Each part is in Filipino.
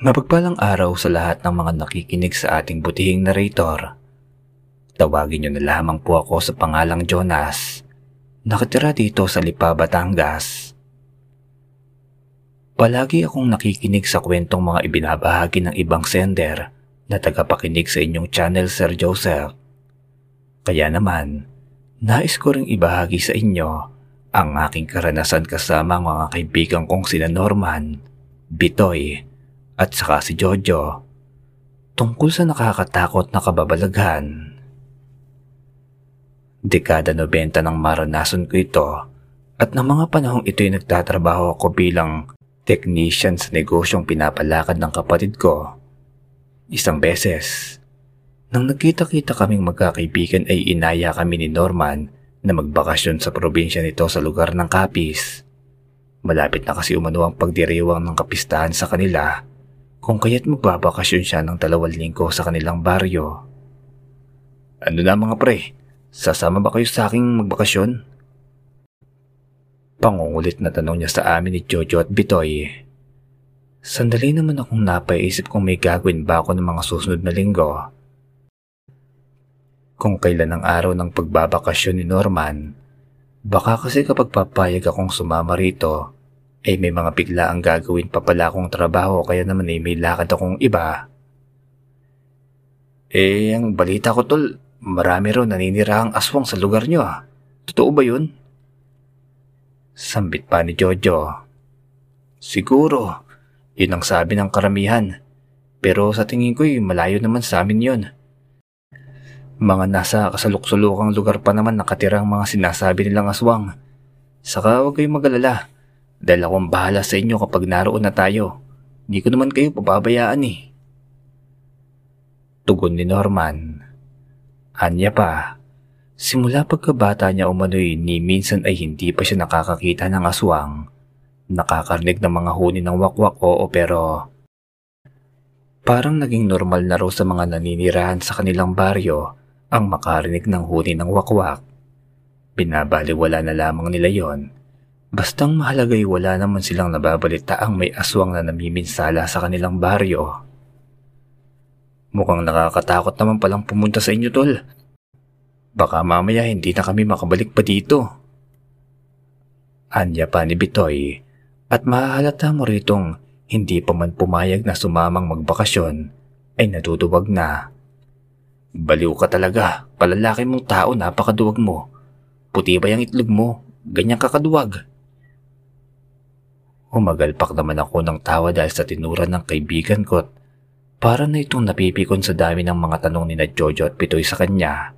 Mapagpalang araw sa lahat ng mga nakikinig sa ating butihing narrator. Tawagin niyo na lamang po ako sa pangalang Jonas. Nakatira dito sa Lipa, Batangas. Palagi akong nakikinig sa kwentong mga ibinabahagi ng ibang sender na tagapakinig sa inyong channel Sir Joseph. Kaya naman, nais ko ring ibahagi sa inyo ang aking karanasan kasama ang mga kaibigan kong sina Norman, Bitoy, at saka si Jojo tungkol sa nakakatakot na kababalaghan. Dekada 90 nang maranasan ko ito at ng mga panahong ito'y nagtatrabaho ako bilang technician sa negosyong pinapalakad ng kapatid ko. Isang beses, nang nagkita-kita kaming magkakaibigan ay inaya kami ni Norman na magbakasyon sa probinsya nito sa lugar ng Capiz. Malapit na kasi umano ang pagdiriwang ng kapistahan sa kanila kung kaya't magbabakasyon siya ng dalawang linggo sa kanilang baryo. Ano na mga pre, sasama ba kayo sa aking magbakasyon? Pangungulit na tanong niya sa amin ni Jojo at Bitoy. Sandali naman akong napaisip kung may gagawin ba ako ng mga susunod na linggo. Kung kailan ang araw ng pagbabakasyon ni Norman, baka kasi kapag papayag akong sumama rito, eh may mga bigla ang gagawin pa pala akong trabaho kaya naman eh may lakad akong iba. Eh, ang balita ko tol, marami raw naninira ang aswang sa lugar nyo ah. Totoo ba yun? Sambit pa ni Jojo. Siguro, yun ang sabi ng karamihan. Pero sa tingin ko'y malayo naman sa amin yun. Mga nasa kasaluksulukang lugar pa naman nakatirang mga sinasabi nilang aswang. Saka huwag kayong magalala. Dahil akong bahala sa inyo kapag naroon na tayo. Hindi ko naman kayo pababayaan eh. Tugon ni Norman. Anya pa, simula pagkabata niya umano'y ni minsan ay hindi pa siya nakakakita ng aswang. Nakakarinig ng mga huni ng wakwak oo pero parang naging normal na raw sa mga naninirahan sa kanilang baryo ang makarinig ng huni ng wakwak. Binabaliwala na lamang nila yon Bastang mahalagay wala naman silang nababalita ang may aswang na namiminsala sa kanilang baryo. Mukhang nakakatakot naman palang pumunta sa inyo, tol. Baka mamaya hindi na kami makabalik pa dito. Anya pa ni Bitoy at mahahalata mo ritong hindi pa man pumayag na sumamang magbakasyon ay natutuwag na. Baliw ka talaga, palalaki mong tao napakaduwag mo. Puti ba yung itlog mo? Ganyan kakaduwag. Umagalpak naman ako ng tawa dahil sa tinura ng kaibigan ko para na itong napipikon sa dami ng mga tanong ni na Jojo at Pitoy sa kanya.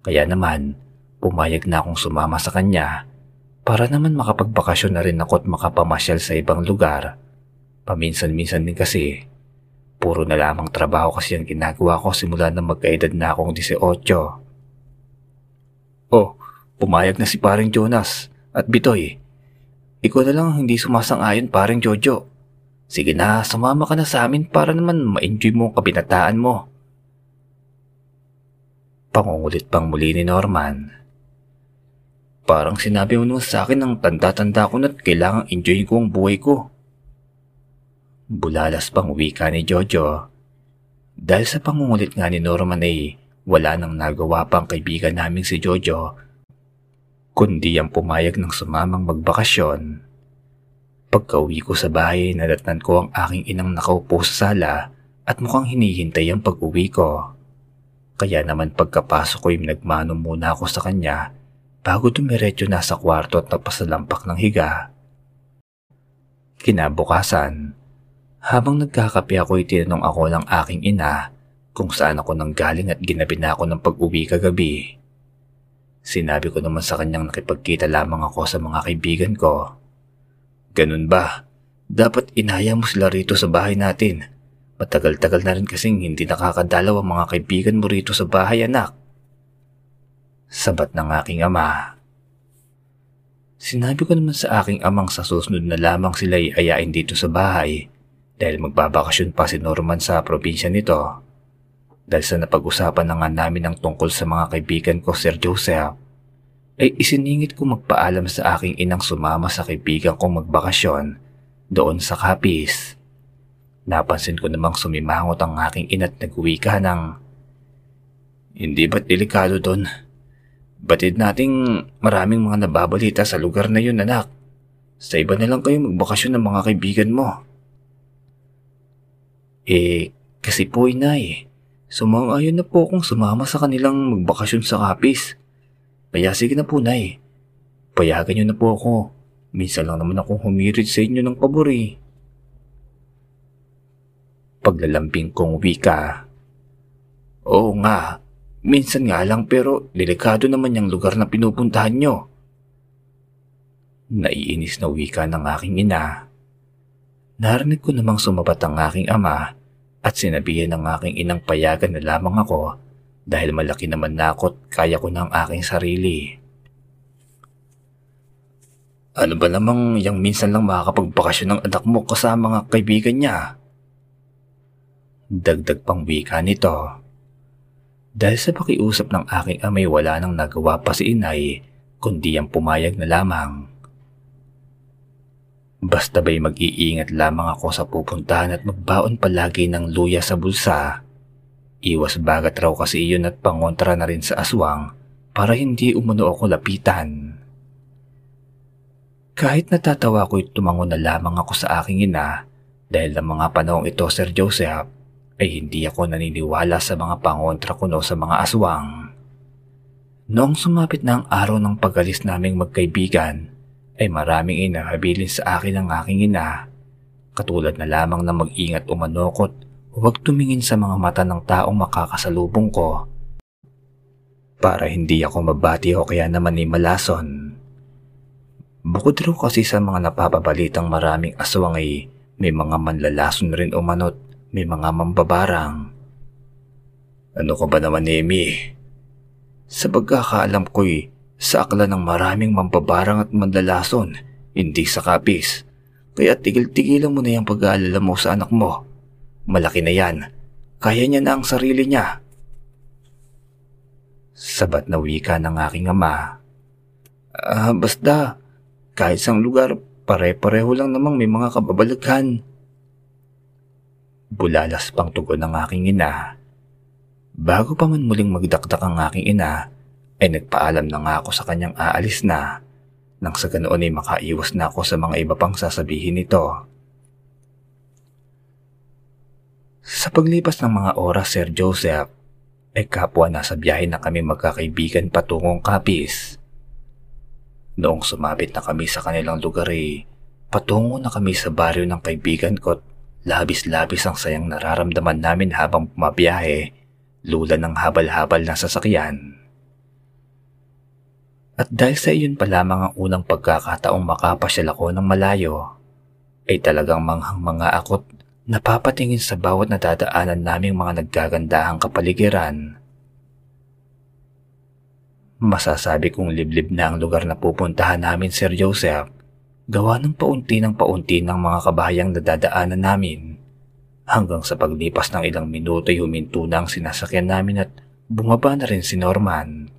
Kaya naman, pumayag na akong sumama sa kanya para naman makapagbakasyon na rin ako at makapamasyal sa ibang lugar. Paminsan-minsan din kasi, puro na lamang trabaho kasi ang ginagawa ko simula na magkaedad na akong 18. Oh, pumayag na si paring Jonas at Bitoy ikaw na lang hindi sumasang-ayon parang Jojo. Sige na, sumama ka na sa amin para naman ma-enjoy mo ang kabinataan mo. Pangungulit pang muli ni Norman. Parang sinabi mo naman sa akin ng tanda-tanda ko na't kailangang enjoy ko ang buhay ko. Bulalas pang wika ni Jojo. Dahil sa pangungulit nga ni Norman ay wala nang nagawa pang kaibigan namin si Jojo kundi ang pumayag ng sumamang magbakasyon. Pagka-uwi ko sa bahay, nadatnan ko ang aking inang nakaupo sa sala at mukhang hinihintay ang pag-uwi ko. Kaya naman pagkapasok ko ay nagmano muna ako sa kanya bago dumiretso na sa kwarto at napasalampak ng higa. Kinabukasan, habang nagkakape ako ay tinanong ako ng aking ina kung saan ako nang galing at ginabi na ako ng pag-uwi kagabi. Sinabi ko naman sa kanyang nakipagkita lamang ako sa mga kaibigan ko. Ganun ba? Dapat inaya mo sila rito sa bahay natin. Matagal-tagal na rin kasing hindi nakakadalaw ang mga kaibigan mo rito sa bahay anak. Sabat ng aking ama. Sinabi ko naman sa aking amang sa susunod na lamang sila ay ayain dito sa bahay dahil magbabakasyon pa si Norman sa probinsya nito. Dahil sa napag-usapan na nga namin ang tungkol sa mga kaibigan ko, Sir Joseph, ay isiningit ko magpaalam sa aking inang sumama sa kaibigan kong magbakasyon doon sa Capiz. Napansin ko namang sumimangot ang aking ina't nagwika ng Hindi ba't delikado doon? Batid nating maraming mga nababalita sa lugar na yun anak. Sa iba na lang kayo magbakasyon ng mga kaibigan mo. Eh, kasi po inay, sumang-ayon na po akong sumama sa kanilang magbakasyon sa kapis. Kaya sige na po nay, payagan niyo na po ako. Minsan lang naman akong humirit sa inyo ng pabor eh. Paglalambing kong wika. Oo nga, minsan nga lang pero delikado naman yung lugar na pinupuntahan nyo. Naiinis na wika ng aking ina. Narinig ko namang sumabat ang aking ama at sinabihan ng aking inang payagan na lamang ako dahil malaki naman na ako at kaya ko ng aking sarili. Ano ba namang yung minsan lang makakapagbakasyon ng anak mo kasama mga kaibigan niya? Dagdag pang wika nito. Dahil sa pakiusap ng aking amay wala nang nagawa pa si inay kundi ang pumayag na lamang. Basta ba'y mag-iingat lamang ako sa pupuntahan at magbaon palagi ng luya sa bulsa. Iwas bagat raw kasi iyon at pangontra na rin sa aswang para hindi umuno ako lapitan. Kahit natatawa ko'y tumango na lamang ako sa aking ina dahil ng mga panahong ito Sir Joseph ay hindi ako naniniwala sa mga pangontra ko no sa mga aswang. Noong sumapit na ang araw ng pagalis naming magkaibigan, ay maraming inahabilin sa akin ng aking ina. Katulad na lamang na mag-ingat umanokot, huwag tumingin sa mga mata ng taong makakasalubong ko. Para hindi ako mabati o kaya naman ni malason. Bukod raw kasi sa mga napapabalitang maraming aswang ay may mga manlalason rin umanot may mga mambabarang. Ano ko ba naman, Amy? Sa pagkakaalam ko'y sa akla ng maraming mambabarang at mandalason, hindi sa kapis. Kaya tigil-tigilan mo na yung pag-aalala mo sa anak mo. Malaki na yan. Kaya niya na ang sarili niya. Sabat na wika ng aking ama. Ah, basta, kahit sa lugar, pare-pareho lang namang may mga kababalaghan. Bulalas pang tugon ng aking ina. Bago pa man muling magdakdak ang aking ina, ay nagpaalam na nga ako sa kanyang aalis na nang sa ganoon ay makaiwas na ako sa mga iba pang sasabihin nito. Sa paglipas ng mga oras, Sir Joseph, ay kapwa nasa biyahe na kami magkakaibigan patungong kapis. Noong sumabit na kami sa kanilang lugar ay patungo na kami sa baryo ng kaibigan ko Labis-labis ang sayang nararamdaman namin habang pumabiyahe, lula ng habal-habal na sasakyan. At dahil sa iyon pa lamang ang unang pagkakataong makapasyal ako ng malayo, ay talagang manghang mga akot napapatingin sa bawat nadadaanan naming mga naggagandahang kapaligiran. Masasabi kong liblib na ang lugar na pupuntahan namin, Sir Joseph, gawa ng paunti ng paunti ng mga kabahayang nadadaanan namin. Hanggang sa paglipas ng ilang minuto ay huminto na ang sinasakyan namin at bumaba na rin si Norman.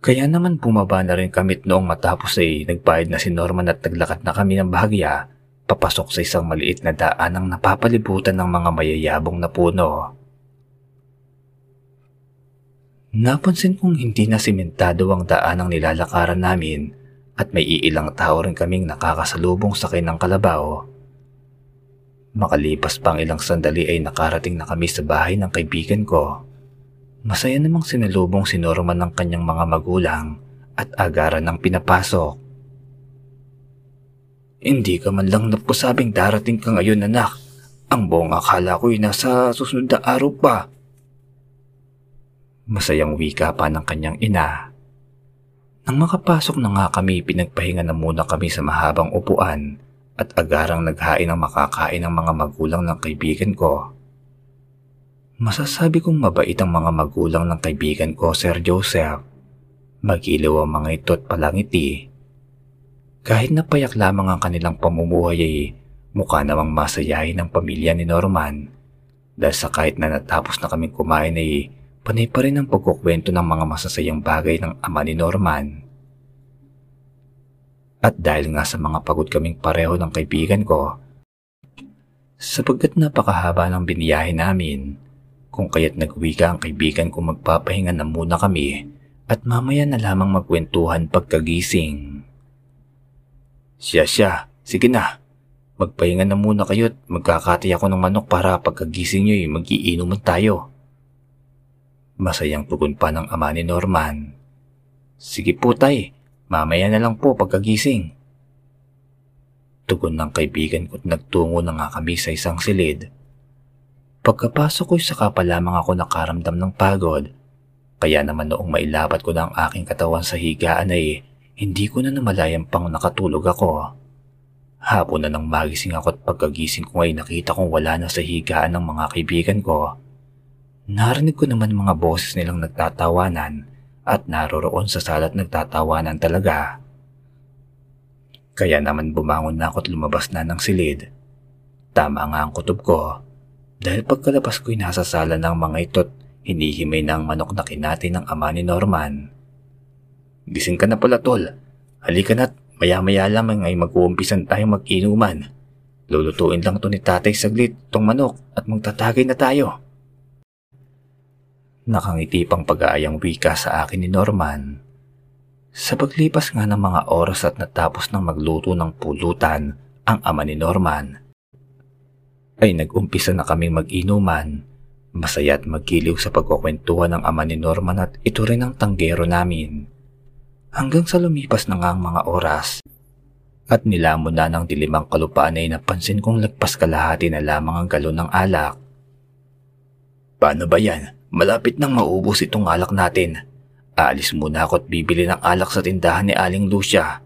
Kaya naman bumaba na rin kami noong matapos ay nagbayad na si Norman at naglakad na kami ng bahagya papasok sa isang maliit na daan ang napapalibutan ng mga mayayabong na puno. Napansin kong hindi na simentado ang daan ang nilalakaran namin at may iilang tao rin kaming nakakasalubong sa ng kalabaw. Makalipas pang ilang sandali ay nakarating na kami sa bahay ng kaibigan ko. Masaya namang sinalubong si Norman ng kanyang mga magulang at agaran ng pinapasok. Hindi ka man lang napusabing darating ka ngayon anak. Ang buong akala ko'y nasa susunod na araw pa. Masayang wika pa ng kanyang ina nang makapasok na nga kami, pinagpahinga na muna kami sa mahabang upuan at agarang naghain ng makakain ng mga magulang ng kaibigan ko. Masasabi kong mabait ang mga magulang ng kaibigan ko, Sir Joseph. Magilaw ang mga ito at palangiti. Kahit napayak lamang ang kanilang pamumuhay ay mukha namang masayahin ng pamilya ni Norman. Dahil sa kahit na natapos na kaming kumain ay Panay pa rin ang pagkukwento ng mga masasayang bagay ng ama ni Norman. At dahil nga sa mga pagod kaming pareho ng kaibigan ko, Sapagkat napakahaba ng biniyahe namin, kung kaya't nagwika ang kaibigan ko magpapahinga na muna kami at mamaya na lamang magkwentuhan pagkagising. Siya siya, sige na. Magpahinga na muna kayo at magkakati ako ng manok para pagkagising nyo ay magiinuman tayo. Masayang tugon pa ng ama ni Norman. Sige po tay, mamaya na lang po pagkagising. Tugon ng kaibigan ko at nagtungo na nga kami sa isang silid. Pagkapasok ko'y saka pa lamang ako nakaramdam ng pagod. Kaya naman noong mailapat ko na ang aking katawan sa higaan ay hindi ko na namalayang pang nakatulog ako. Hapon na nang magising ako at pagkagising ko ay nakita kong wala na sa higaan ng mga kaibigan ko. Narinig ko naman mga boses nilang nagtatawanan at naroroon sa salat nagtatawanan talaga. Kaya naman bumangon na ako at lumabas na ng silid. Tama nga ang kutob ko dahil pagkalabas ko'y nasa sala ng mga ito't hinihimay ng manok na kinati ng ama ni Norman. Gising ka na pala tol, halika na't Maya-maya lamang ay mag-uumpisan tayong mag-inuman. Lulutuin lang to ni tatay saglit tong manok at magtatagay na tayo. Nakangiti pang pag-aayang wika sa akin ni Norman. Sa paglipas nga ng mga oras at natapos ng magluto ng pulutan ang ama ni Norman, ay nag-umpisa na kaming mag-inuman. Masaya at magkiliw sa pagkukwentuhan ng ama ni Norman at ito rin ang tanggero namin. Hanggang sa lumipas na nga ang mga oras at nilamon na ng dilimang kalupaan ay napansin kong lagpas kalahati na lamang ang galon ng alak. Paano ba yan? Malapit nang maubos itong alak natin. Aalis muna ako at bibili ng alak sa tindahan ni Aling Lucia.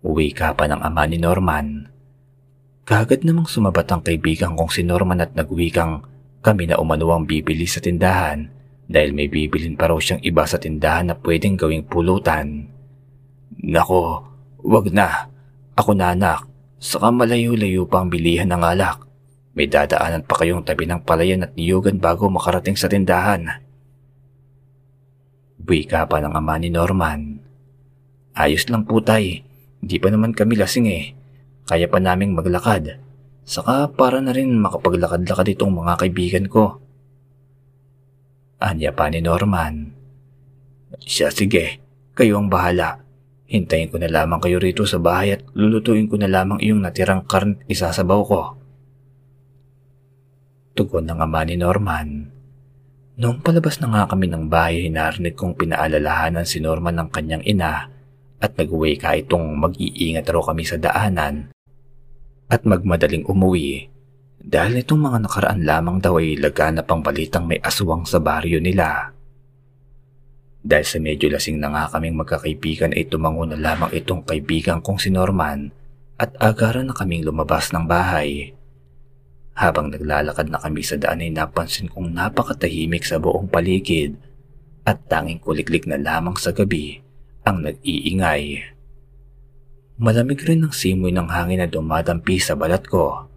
Uwi ka pa ng ama ni Norman. Kagad namang sumabat ang kaibigan kong si Norman at nagwikang kami na umanuang bibili sa tindahan dahil may bibilin pa raw siyang iba sa tindahan na pwedeng gawing pulutan. Nako, wag na. Ako na anak. Saka malayo-layo pa ang bilihan ng alak. May dadaanan pa kayong tabi ng palayan at niyugan bago makarating sa tindahan. Wika pa ng ama ni Norman. Ayos lang po tay. Hindi pa naman kami lasing eh. Kaya pa naming maglakad. Saka para na rin makapaglakad-lakad itong mga kaibigan ko. Anya pa ni Norman. Siya sige, kayo ang bahala. Hintayin ko na lamang kayo rito sa bahay at lulutuin ko na lamang iyong natirang karn isasabaw ko. Tugon ng ama ni Norman. Noong palabas na nga kami ng bahay, narinig kong pinaalalahanan si Norman ng kanyang ina at nag-uwi ka itong mag-iingat raw kami sa daanan at magmadaling umuwi dahil itong mga nakaraan lamang daw ay laganap ang balitang may aswang sa baryo nila. Dahil sa medyo lasing na nga kaming magkakaibigan ay tumango na lamang itong kaibigan kong si Norman at agaran na kaming lumabas ng bahay. Habang naglalakad na kami sa daan ay napansin kong napakatahimik sa buong paligid at tanging kuliklik na lamang sa gabi ang nag-iingay. Malamig rin ang simoy ng hangin na dumadampi sa balat ko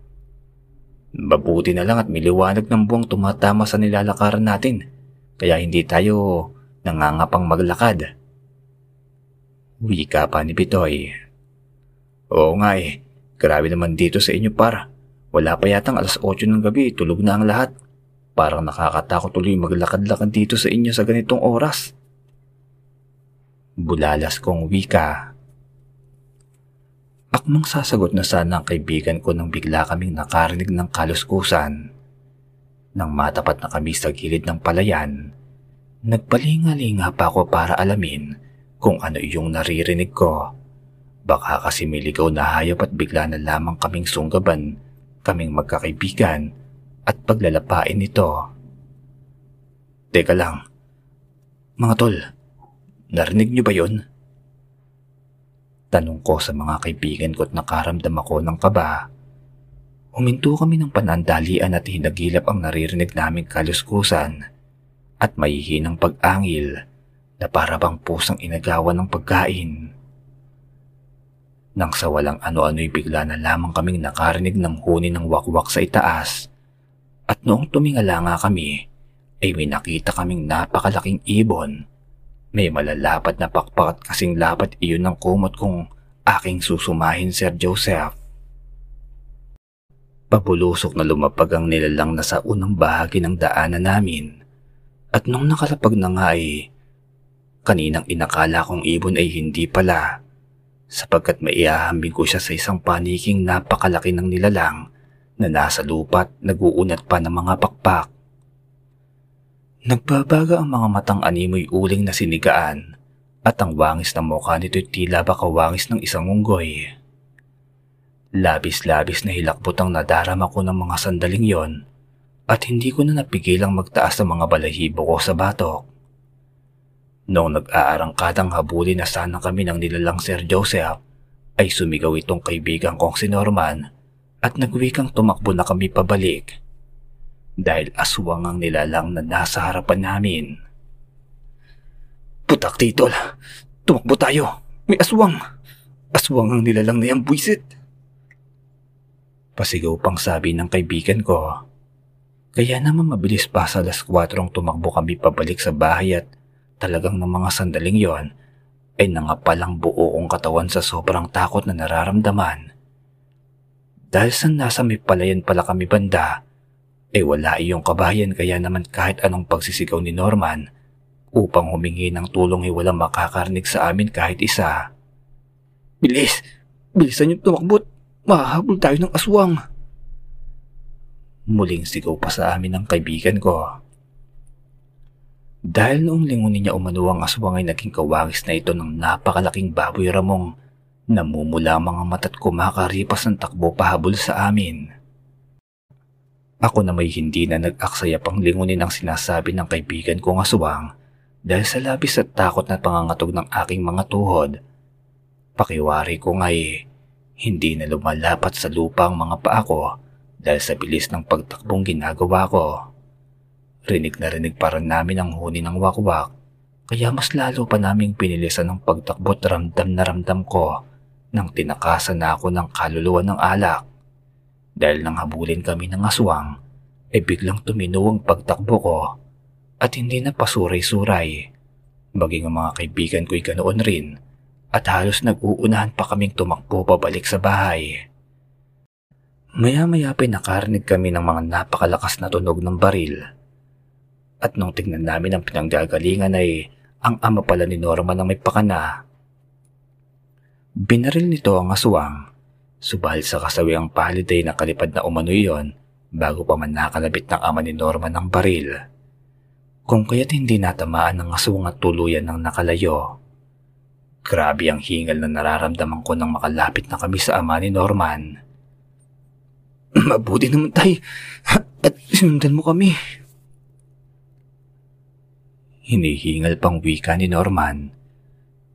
Mabuti na lang at may liwanag ng buwang tumatama sa nilalakaran natin, kaya hindi tayo nangangapang maglakad. Wika pa ni Pitoy. Oo nga eh, grabe naman dito sa inyo par. Wala pa yatang alas 8 ng gabi, tulog na ang lahat. Parang nakakatakot tuloy maglakad-lakad dito sa inyo sa ganitong oras. Bulalas kong wika Akmang sasagot na sana ang kaibigan ko nang bigla kaming nakarinig ng kaluskusan. Nang matapat na kami sa gilid ng palayan, nagpalingalinga pa ako para alamin kung ano yung naririnig ko. Baka kasi may ligaw na hayop at bigla na lamang kaming sunggaban, kaming magkakaibigan at paglalapain nito. Teka lang, mga tol, narinig niyo ba yon? Tanong ko sa mga kaibigan ko at nakaramdam ako ng kaba. Huminto kami ng panandalian at hinagilap ang naririnig naming kaluskusan at mahihinang pag-angil na para bang pusang inagawan ng pagkain. Nang sa walang ano-ano'y bigla na lamang kaming nakarinig ng huni ng wakwak sa itaas at noong tumingala nga kami ay may nakita kaming napakalaking ibon may malalapat na pakpak kasing lapat iyon ng kumot kong aking susumahin Sir Joseph. Pabulusok na lumapag ang nilalang na sa unang bahagi ng daanan namin. At nung nakalapag na nga ay, kaninang inakala kong ibon ay hindi pala sapagkat maiahambing ko siya sa isang paniking napakalaki ng nilalang na nasa lupa't naguunat pa ng mga pakpak. Nagbabaga ang mga matang animoy uling na sinigaan at ang wangis na mukha nito'y tila baka wangis ng isang unggoy. Labis-labis na hilakbot ang nadarama ko ng mga sandaling yon at hindi ko na napigilang magtaas ng mga balahibo ko sa batok. Noong nag-aarangkadang habulin na sana kami ng nilalang Sir Joseph, ay sumigaw itong kaibigan kong si Norman at nagwikang tumakbo na kami pabalik dahil aswang ang nilalang na nasa harapan namin. Putak titol, tumakbo tayo, may aswang. Aswang ang nilalang na yung buwisit. Pasigaw pang sabi ng kaibigan ko. Kaya naman mabilis pa sa alas 4 tumakbo kami pabalik sa bahay at talagang ng mga sandaling yon ay nangapalang buo kong katawan sa sobrang takot na nararamdaman. Dahil sa nasa may palayan pala kami banda, ay wala iyong kabayan kaya naman kahit anong pagsisigaw ni Norman upang humingi ng tulong ay walang makakarnig sa amin kahit isa. Bilis! Bilisan yung tumakbot! Mahahabol tayo ng aswang. Muling sigaw pa sa amin ng kaibigan ko. Dahil noong lingunin niya umano ang aswang ay naging kawangis na ito ng napakalaking baboy ramong namumula ang mga mata't kumakaripas ng takbo pahabol sa amin. Ako na may hindi na nag-aksaya pang lingunin ang sinasabi ng kaibigan kong aswang dahil sa labis at takot na pangangatog ng aking mga tuhod. Pakiwari ko nga eh, hindi na lumalapat sa lupa ang mga paa ko dahil sa bilis ng pagtakbong ginagawa ko. Rinig na rinig para namin ang huni ng wakwak kaya mas lalo pa naming pinilisan ng pagtakbo at ramdam na ramdam ko nang tinakasan na ako ng kaluluwa ng alak. Dahil nang habulin kami ng aswang, ay biglang tumino ang pagtakbo ko at hindi na pasuray-suray. Maging ang mga kaibigan ko'y ganoon rin at halos nag-uunahan pa kaming tumakbo pabalik sa bahay. Maya-maya pinakarinig kami ng mga napakalakas na tunog ng baril. At nung tingnan namin ang pinanggagalingan ay ang ama pala ni Norman ang may pakana. Binaril nito ang aswang, subahal sa kasawi ang palid ay nakalipad na umano iyon bago pa man nakalabit ng ama ni Norman ang baril. Kung kaya't hindi natamaan ng aswang at tuluyan ng nakalayo, Grabe ang hingal na nararamdaman ko nang makalapit na kami sa ama ni Norman. Mabuti naman tayo at sinundan mo kami. Hinihingal pang wika ni Norman.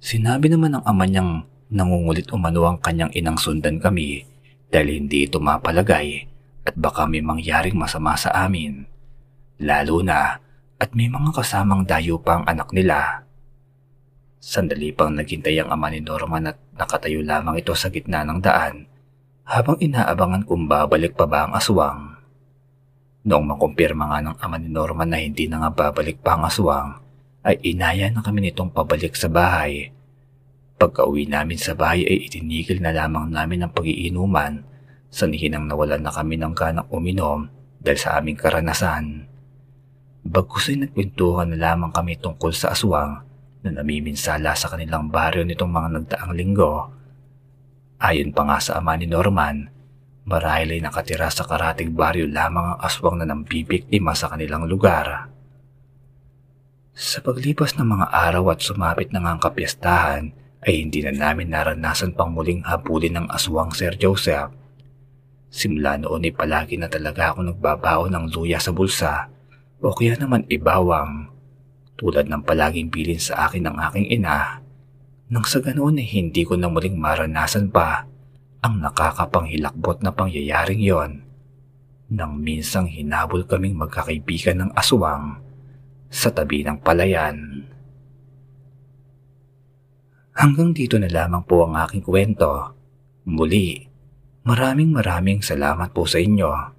Sinabi naman ng ama niyang nangungulit umano ang kanyang inang sundan kami dahil hindi ito mapalagay at baka may mangyaring masama sa amin. Lalo na at may mga kasamang dayo pa ang anak nila. Sandali pang naghintay ang ama ni Norman at nakatayo lamang ito sa gitna ng daan habang inaabangan kung babalik pa ba ang aswang. Noong makumpirma nga ng ama ni Norman na hindi na nga babalik pa ang aswang, ay inaya na kami nitong pabalik sa bahay. Pagka-uwi namin sa bahay ay itinigil na lamang namin ang pag-iinuman sa nihinang nawalan na kami ng ganang uminom dahil sa aming karanasan. Bagkus ay nagkwentuhan na lamang kami tungkol sa aswang na namiminsala sa kanilang baryo nitong mga nagdaang linggo. Ayon pa nga sa ama ni Norman, marahil ay nakatira sa karating baryo lamang ang aswang na nambibiktima sa kanilang lugar. Sa paglipas ng mga araw at sumapit na ang kapiyastahan, ay hindi na namin naranasan pang muling habulin ng aswang Sir Joseph. Simula noon ay palagi na talaga ako nagbabaon ng luya sa bulsa o kaya naman ibawang tulad ng palaging bilin sa akin ng aking ina, nang sa ganoon ay hindi ko na muling maranasan pa ang nakakapanghilakbot na pangyayaring yon nang minsang hinabol kaming magkakaibigan ng aswang sa tabi ng palayan. Hanggang dito na lamang po ang aking kwento. Muli, maraming maraming salamat po sa inyo.